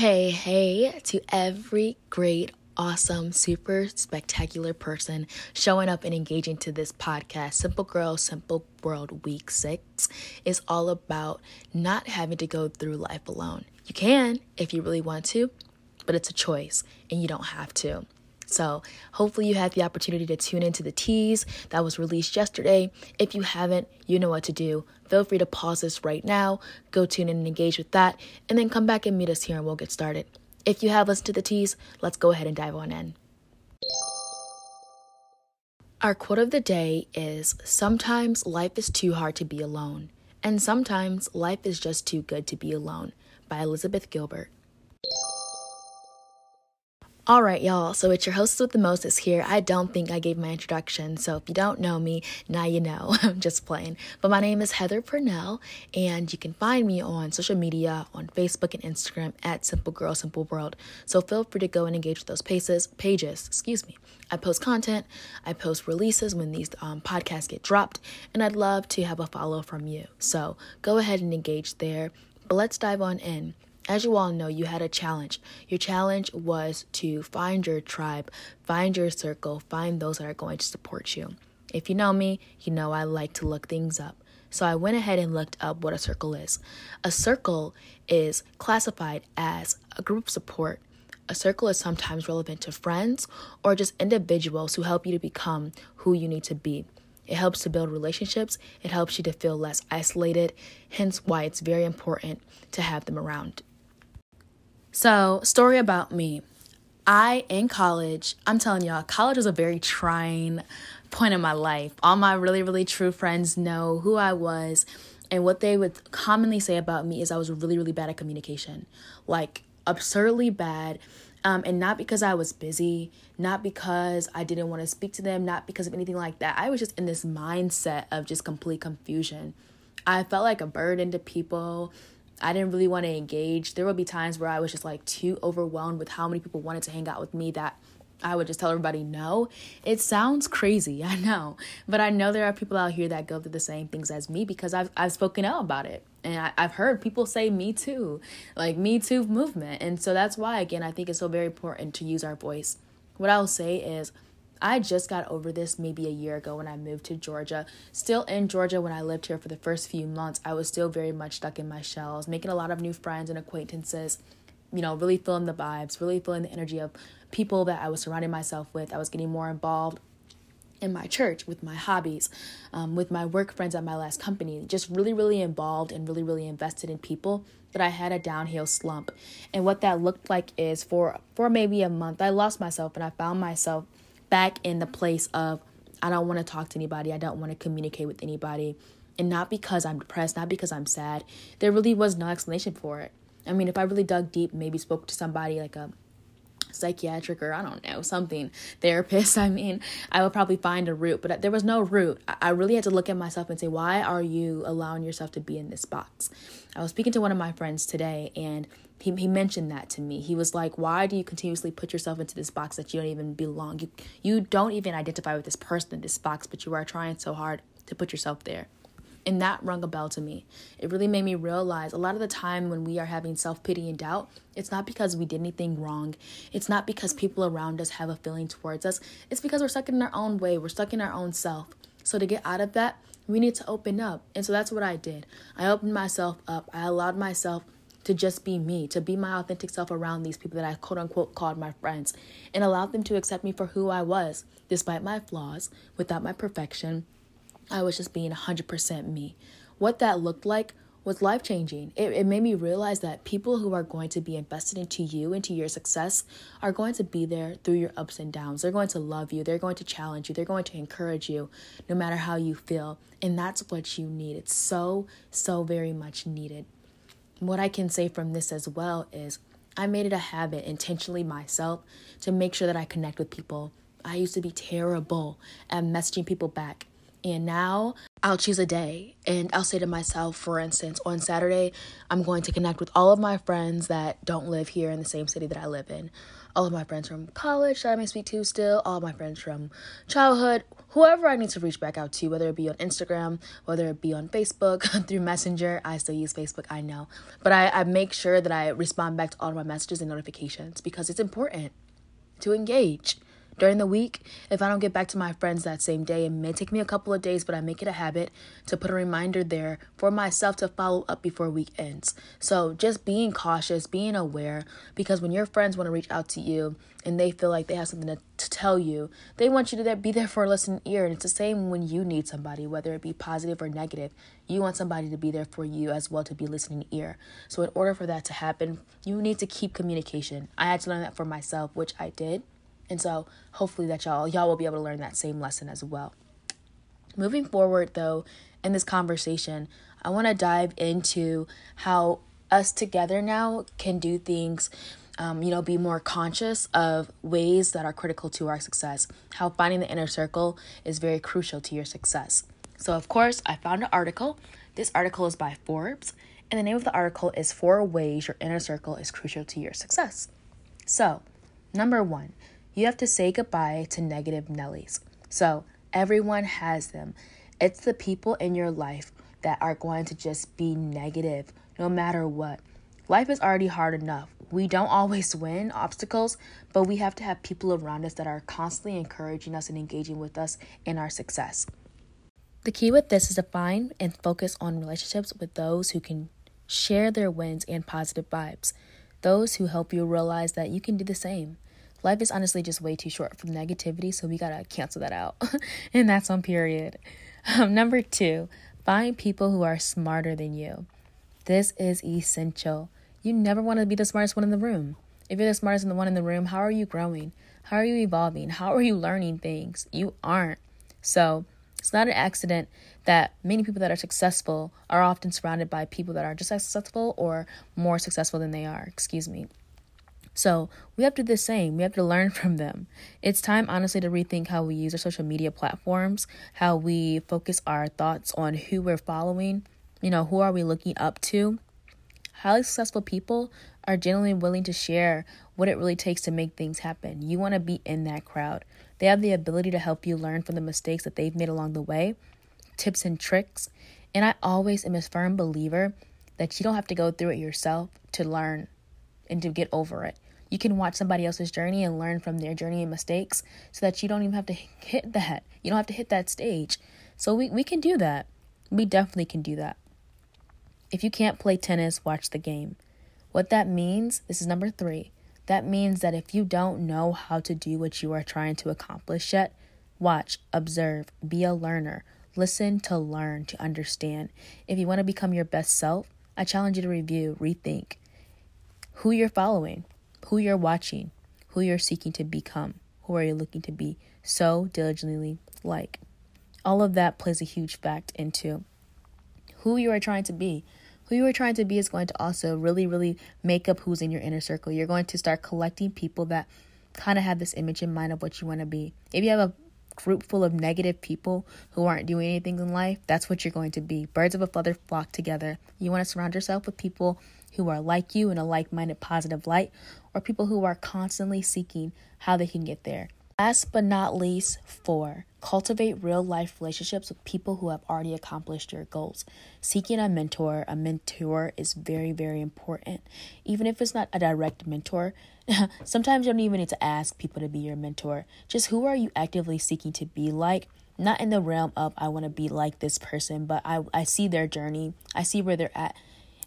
hey, hey to every great, awesome, super spectacular person showing up and engaging to this podcast. Simple Girl, Simple World Week 6 is all about not having to go through life alone. You can if you really want to, but it's a choice and you don't have to. So, hopefully, you had the opportunity to tune into the tease that was released yesterday. If you haven't, you know what to do. Feel free to pause this right now, go tune in and engage with that, and then come back and meet us here and we'll get started. If you have listened to the tease, let's go ahead and dive on in. Our quote of the day is Sometimes life is too hard to be alone, and sometimes life is just too good to be alone by Elizabeth Gilbert. All right, y'all. So it's your host with the Moses here. I don't think I gave my introduction, so if you don't know me, now you know. I'm just playing. But my name is Heather Purnell, and you can find me on social media on Facebook and Instagram at Simple Girl Simple World. So feel free to go and engage with those pages. Pages, excuse me. I post content. I post releases when these um, podcasts get dropped, and I'd love to have a follow from you. So go ahead and engage there. But let's dive on in. As you all know, you had a challenge. Your challenge was to find your tribe, find your circle, find those that are going to support you. If you know me, you know I like to look things up. So I went ahead and looked up what a circle is. A circle is classified as a group support. A circle is sometimes relevant to friends or just individuals who help you to become who you need to be. It helps to build relationships, it helps you to feel less isolated, hence why it's very important to have them around. So, story about me. I, in college, I'm telling y'all, college was a very trying point in my life. All my really, really true friends know who I was. And what they would commonly say about me is I was really, really bad at communication. Like, absurdly bad. Um, and not because I was busy, not because I didn't want to speak to them, not because of anything like that. I was just in this mindset of just complete confusion. I felt like a burden to people. I didn't really want to engage. There would be times where I was just like too overwhelmed with how many people wanted to hang out with me that I would just tell everybody no. It sounds crazy, I know, but I know there are people out here that go through the same things as me because I've I've spoken out about it, and I, I've heard people say me too, like me too movement, and so that's why again I think it's so very important to use our voice. What I'll say is I just got over this maybe a year ago when I moved to Georgia. Still in Georgia when I lived here for the first few months, I was still very much stuck in my shells, making a lot of new friends and acquaintances, you know, really feeling the vibes, really feeling the energy of people that I was surrounding myself with. I was getting more involved in my church, with my hobbies, um, with my work friends at my last company, just really, really involved and really, really invested in people. But I had a downhill slump. And what that looked like is for for maybe a month, I lost myself and I found myself back in the place of I don't want to talk to anybody, I don't want to communicate with anybody. And not because I'm depressed, not because I'm sad. There really was no explanation for it. I mean, if I really dug deep, maybe spoke to somebody like a psychiatric or I don't know, something therapist, I mean, I would probably find a root, but there was no root. I really had to look at myself and say, why are you allowing yourself to be in this box? I was speaking to one of my friends today and he, he mentioned that to me. He was like, Why do you continuously put yourself into this box that you don't even belong? You, you don't even identify with this person in this box, but you are trying so hard to put yourself there. And that rung a bell to me. It really made me realize a lot of the time when we are having self pity and doubt, it's not because we did anything wrong. It's not because people around us have a feeling towards us. It's because we're stuck in our own way. We're stuck in our own self. So to get out of that, we need to open up. And so that's what I did. I opened myself up. I allowed myself to just be me, to be my authentic self around these people that I quote unquote called my friends, and allowed them to accept me for who I was, despite my flaws, without my perfection, I was just being 100% me. What that looked like was life changing. It, it made me realize that people who are going to be invested into you, into your success, are going to be there through your ups and downs. They're going to love you. They're going to challenge you. They're going to encourage you no matter how you feel. And that's what you need. It's so, so very much needed. What I can say from this as well is I made it a habit intentionally myself to make sure that I connect with people. I used to be terrible at messaging people back and now I'll choose a day and I'll say to myself, for instance, on Saturday, I'm going to connect with all of my friends that don't live here in the same city that I live in. All of my friends from college that I may speak to still, all my friends from childhood, whoever I need to reach back out to, whether it be on Instagram, whether it be on Facebook, through Messenger. I still use Facebook, I know. But I, I make sure that I respond back to all of my messages and notifications because it's important to engage during the week. If I don't get back to my friends that same day, it may take me a couple of days, but I make it a habit to put a reminder there for myself to follow up before week ends. So just being cautious, being aware, because when your friends want to reach out to you and they feel like they have something to, to tell you, they want you to be there for a listening ear. And it's the same when you need somebody, whether it be positive or negative. You want somebody to be there for you as well to be listening ear. So in order for that to happen, you need to keep communication. I had to learn that for myself, which I did. And so hopefully that y'all y'all will be able to learn that same lesson as well. Moving forward though, in this conversation, I want to dive into how us together now can do things um, you know, be more conscious of ways that are critical to our success. How finding the inner circle is very crucial to your success. So, of course, I found an article. This article is by Forbes, and the name of the article is Four Ways Your Inner Circle is Crucial to Your Success. So, number one, you have to say goodbye to negative Nellies. So, everyone has them. It's the people in your life that are going to just be negative no matter what. Life is already hard enough. We don't always win obstacles, but we have to have people around us that are constantly encouraging us and engaging with us in our success. The key with this is to find and focus on relationships with those who can share their wins and positive vibes, those who help you realize that you can do the same. Life is honestly just way too short for negativity, so we gotta cancel that out. and that's on period. Um, number two, find people who are smarter than you. This is essential. You never want to be the smartest one in the room. If you're the smartest in the one in the room, how are you growing? How are you evolving? How are you learning things? You aren't. So it's not an accident that many people that are successful are often surrounded by people that are just as successful or more successful than they are. Excuse me. So we have to do the same. We have to learn from them. It's time, honestly, to rethink how we use our social media platforms, how we focus our thoughts on who we're following, you know, who are we looking up to. Highly successful people are generally willing to share what it really takes to make things happen. You want to be in that crowd. They have the ability to help you learn from the mistakes that they've made along the way, tips and tricks. And I always am a firm believer that you don't have to go through it yourself to learn and to get over it. You can watch somebody else's journey and learn from their journey and mistakes so that you don't even have to hit that. You don't have to hit that stage. So we, we can do that. We definitely can do that. If you can't play tennis, watch the game. What that means, this is number three. That means that if you don't know how to do what you are trying to accomplish yet, watch, observe, be a learner, listen to learn, to understand. If you want to become your best self, I challenge you to review, rethink, who you're following, who you're watching, who you're seeking to become, who are you looking to be so diligently like. All of that plays a huge fact into who you are trying to be. Who you are trying to be is going to also really, really make up who's in your inner circle. You're going to start collecting people that kind of have this image in mind of what you want to be. If you have a group full of negative people who aren't doing anything in life, that's what you're going to be. Birds of a feather flock together. You want to surround yourself with people who are like you in a like minded positive light, or people who are constantly seeking how they can get there. Last but not least, four, cultivate real life relationships with people who have already accomplished your goals. Seeking a mentor, a mentor is very, very important. Even if it's not a direct mentor, sometimes you don't even need to ask people to be your mentor. Just who are you actively seeking to be like? Not in the realm of I want to be like this person, but I, I see their journey, I see where they're at,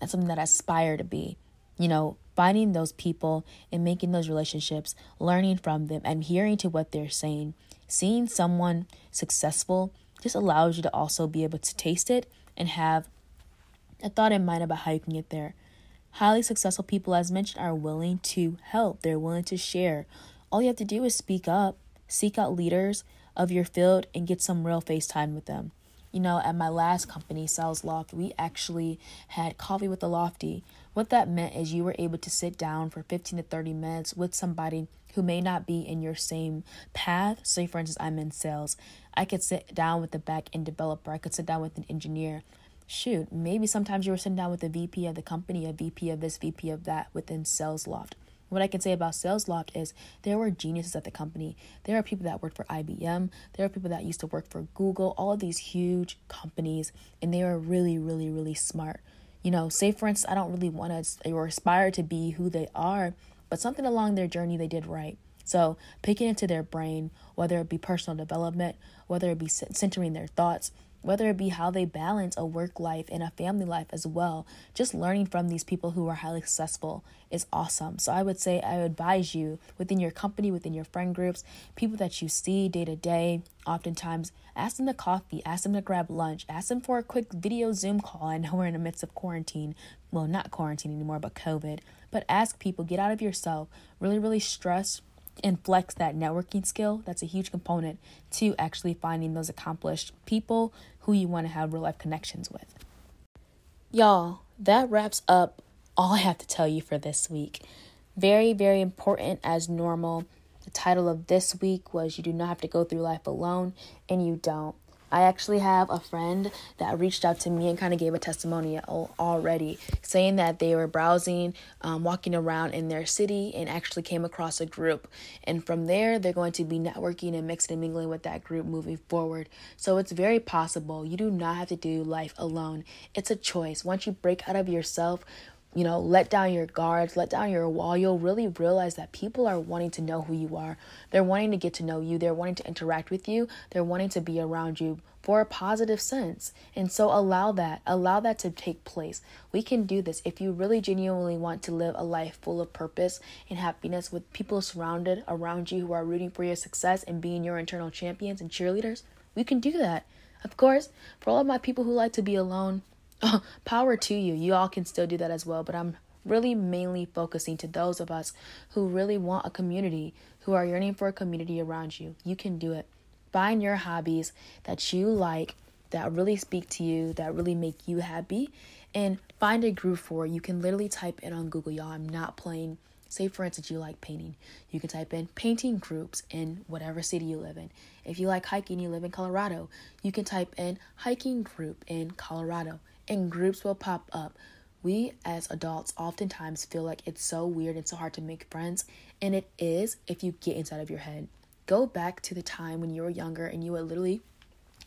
and something that I aspire to be. You know, finding those people and making those relationships, learning from them, and hearing to what they're saying. Seeing someone successful just allows you to also be able to taste it and have a thought in mind about how you can get there. Highly successful people, as mentioned, are willing to help, they're willing to share. All you have to do is speak up, seek out leaders of your field, and get some real face time with them. You know, at my last company, SalesLoft, we actually had coffee with the lofty. What that meant is you were able to sit down for 15 to 30 minutes with somebody who may not be in your same path. Say, for instance, I'm in sales. I could sit down with the back end developer, I could sit down with an engineer. Shoot, maybe sometimes you were sitting down with a VP of the company, a VP of this, VP of that within SalesLoft. What I can say about SalesLoft is there were geniuses at the company. There are people that worked for IBM. There are people that used to work for Google, all of these huge companies, and they were really, really, really smart. You know, say for instance, I don't really want to or aspire to be who they are, but something along their journey they did right. So, picking into their brain, whether it be personal development, whether it be centering their thoughts, whether it be how they balance a work life and a family life as well. Just learning from these people who are highly successful is awesome. So I would say I advise you within your company, within your friend groups, people that you see day to day, oftentimes ask them to coffee, ask them to grab lunch, ask them for a quick video Zoom call. I know we're in the midst of quarantine. Well, not quarantine anymore, but COVID. But ask people, get out of yourself, really, really stress and flex that networking skill. That's a huge component to actually finding those accomplished people who you want to have real life connections with. Y'all, that wraps up all I have to tell you for this week. Very, very important as normal. The title of this week was You Do Not Have to Go Through Life Alone, and you don't. I actually have a friend that reached out to me and kind of gave a testimonial already, saying that they were browsing, um, walking around in their city, and actually came across a group. And from there, they're going to be networking and mixing and mingling with that group moving forward. So it's very possible. You do not have to do life alone. It's a choice. Once you break out of yourself, you know, let down your guards, let down your wall, you'll really realize that people are wanting to know who you are. They're wanting to get to know you. They're wanting to interact with you. They're wanting to be around you for a positive sense. And so allow that, allow that to take place. We can do this if you really genuinely want to live a life full of purpose and happiness with people surrounded around you who are rooting for your success and being your internal champions and cheerleaders. We can do that. Of course, for all of my people who like to be alone, Uh, power to you. You all can still do that as well, but I'm really mainly focusing to those of us who really want a community, who are yearning for a community around you. You can do it. Find your hobbies that you like, that really speak to you, that really make you happy, and find a group for it. You can literally type in on Google, y'all. I'm not playing. Say, for instance, you like painting. You can type in painting groups in whatever city you live in. If you like hiking, you live in Colorado, you can type in hiking group in Colorado and groups will pop up. We as adults oftentimes feel like it's so weird and so hard to make friends, and it is if you get inside of your head. Go back to the time when you were younger and you would literally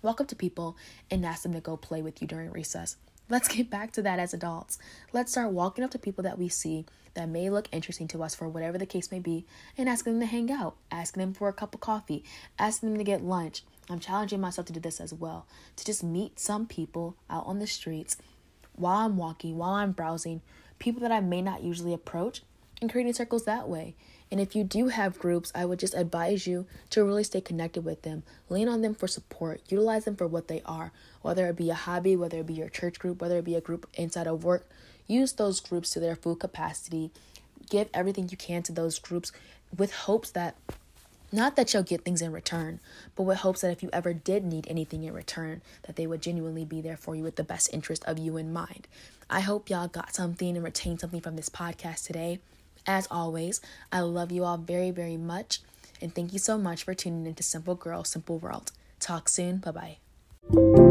walk up to people and ask them to go play with you during recess. Let's get back to that as adults. Let's start walking up to people that we see that may look interesting to us for whatever the case may be and asking them to hang out, asking them for a cup of coffee, asking them to get lunch, I'm challenging myself to do this as well. To just meet some people out on the streets while I'm walking, while I'm browsing, people that I may not usually approach, and creating circles that way. And if you do have groups, I would just advise you to really stay connected with them. Lean on them for support. Utilize them for what they are, whether it be a hobby, whether it be your church group, whether it be a group inside of work. Use those groups to their full capacity. Give everything you can to those groups with hopes that not that you'll get things in return, but with hopes that if you ever did need anything in return, that they would genuinely be there for you with the best interest of you in mind. I hope y'all got something and retained something from this podcast today. As always, I love you all very, very much. And thank you so much for tuning into Simple Girl, Simple World. Talk soon. Bye bye.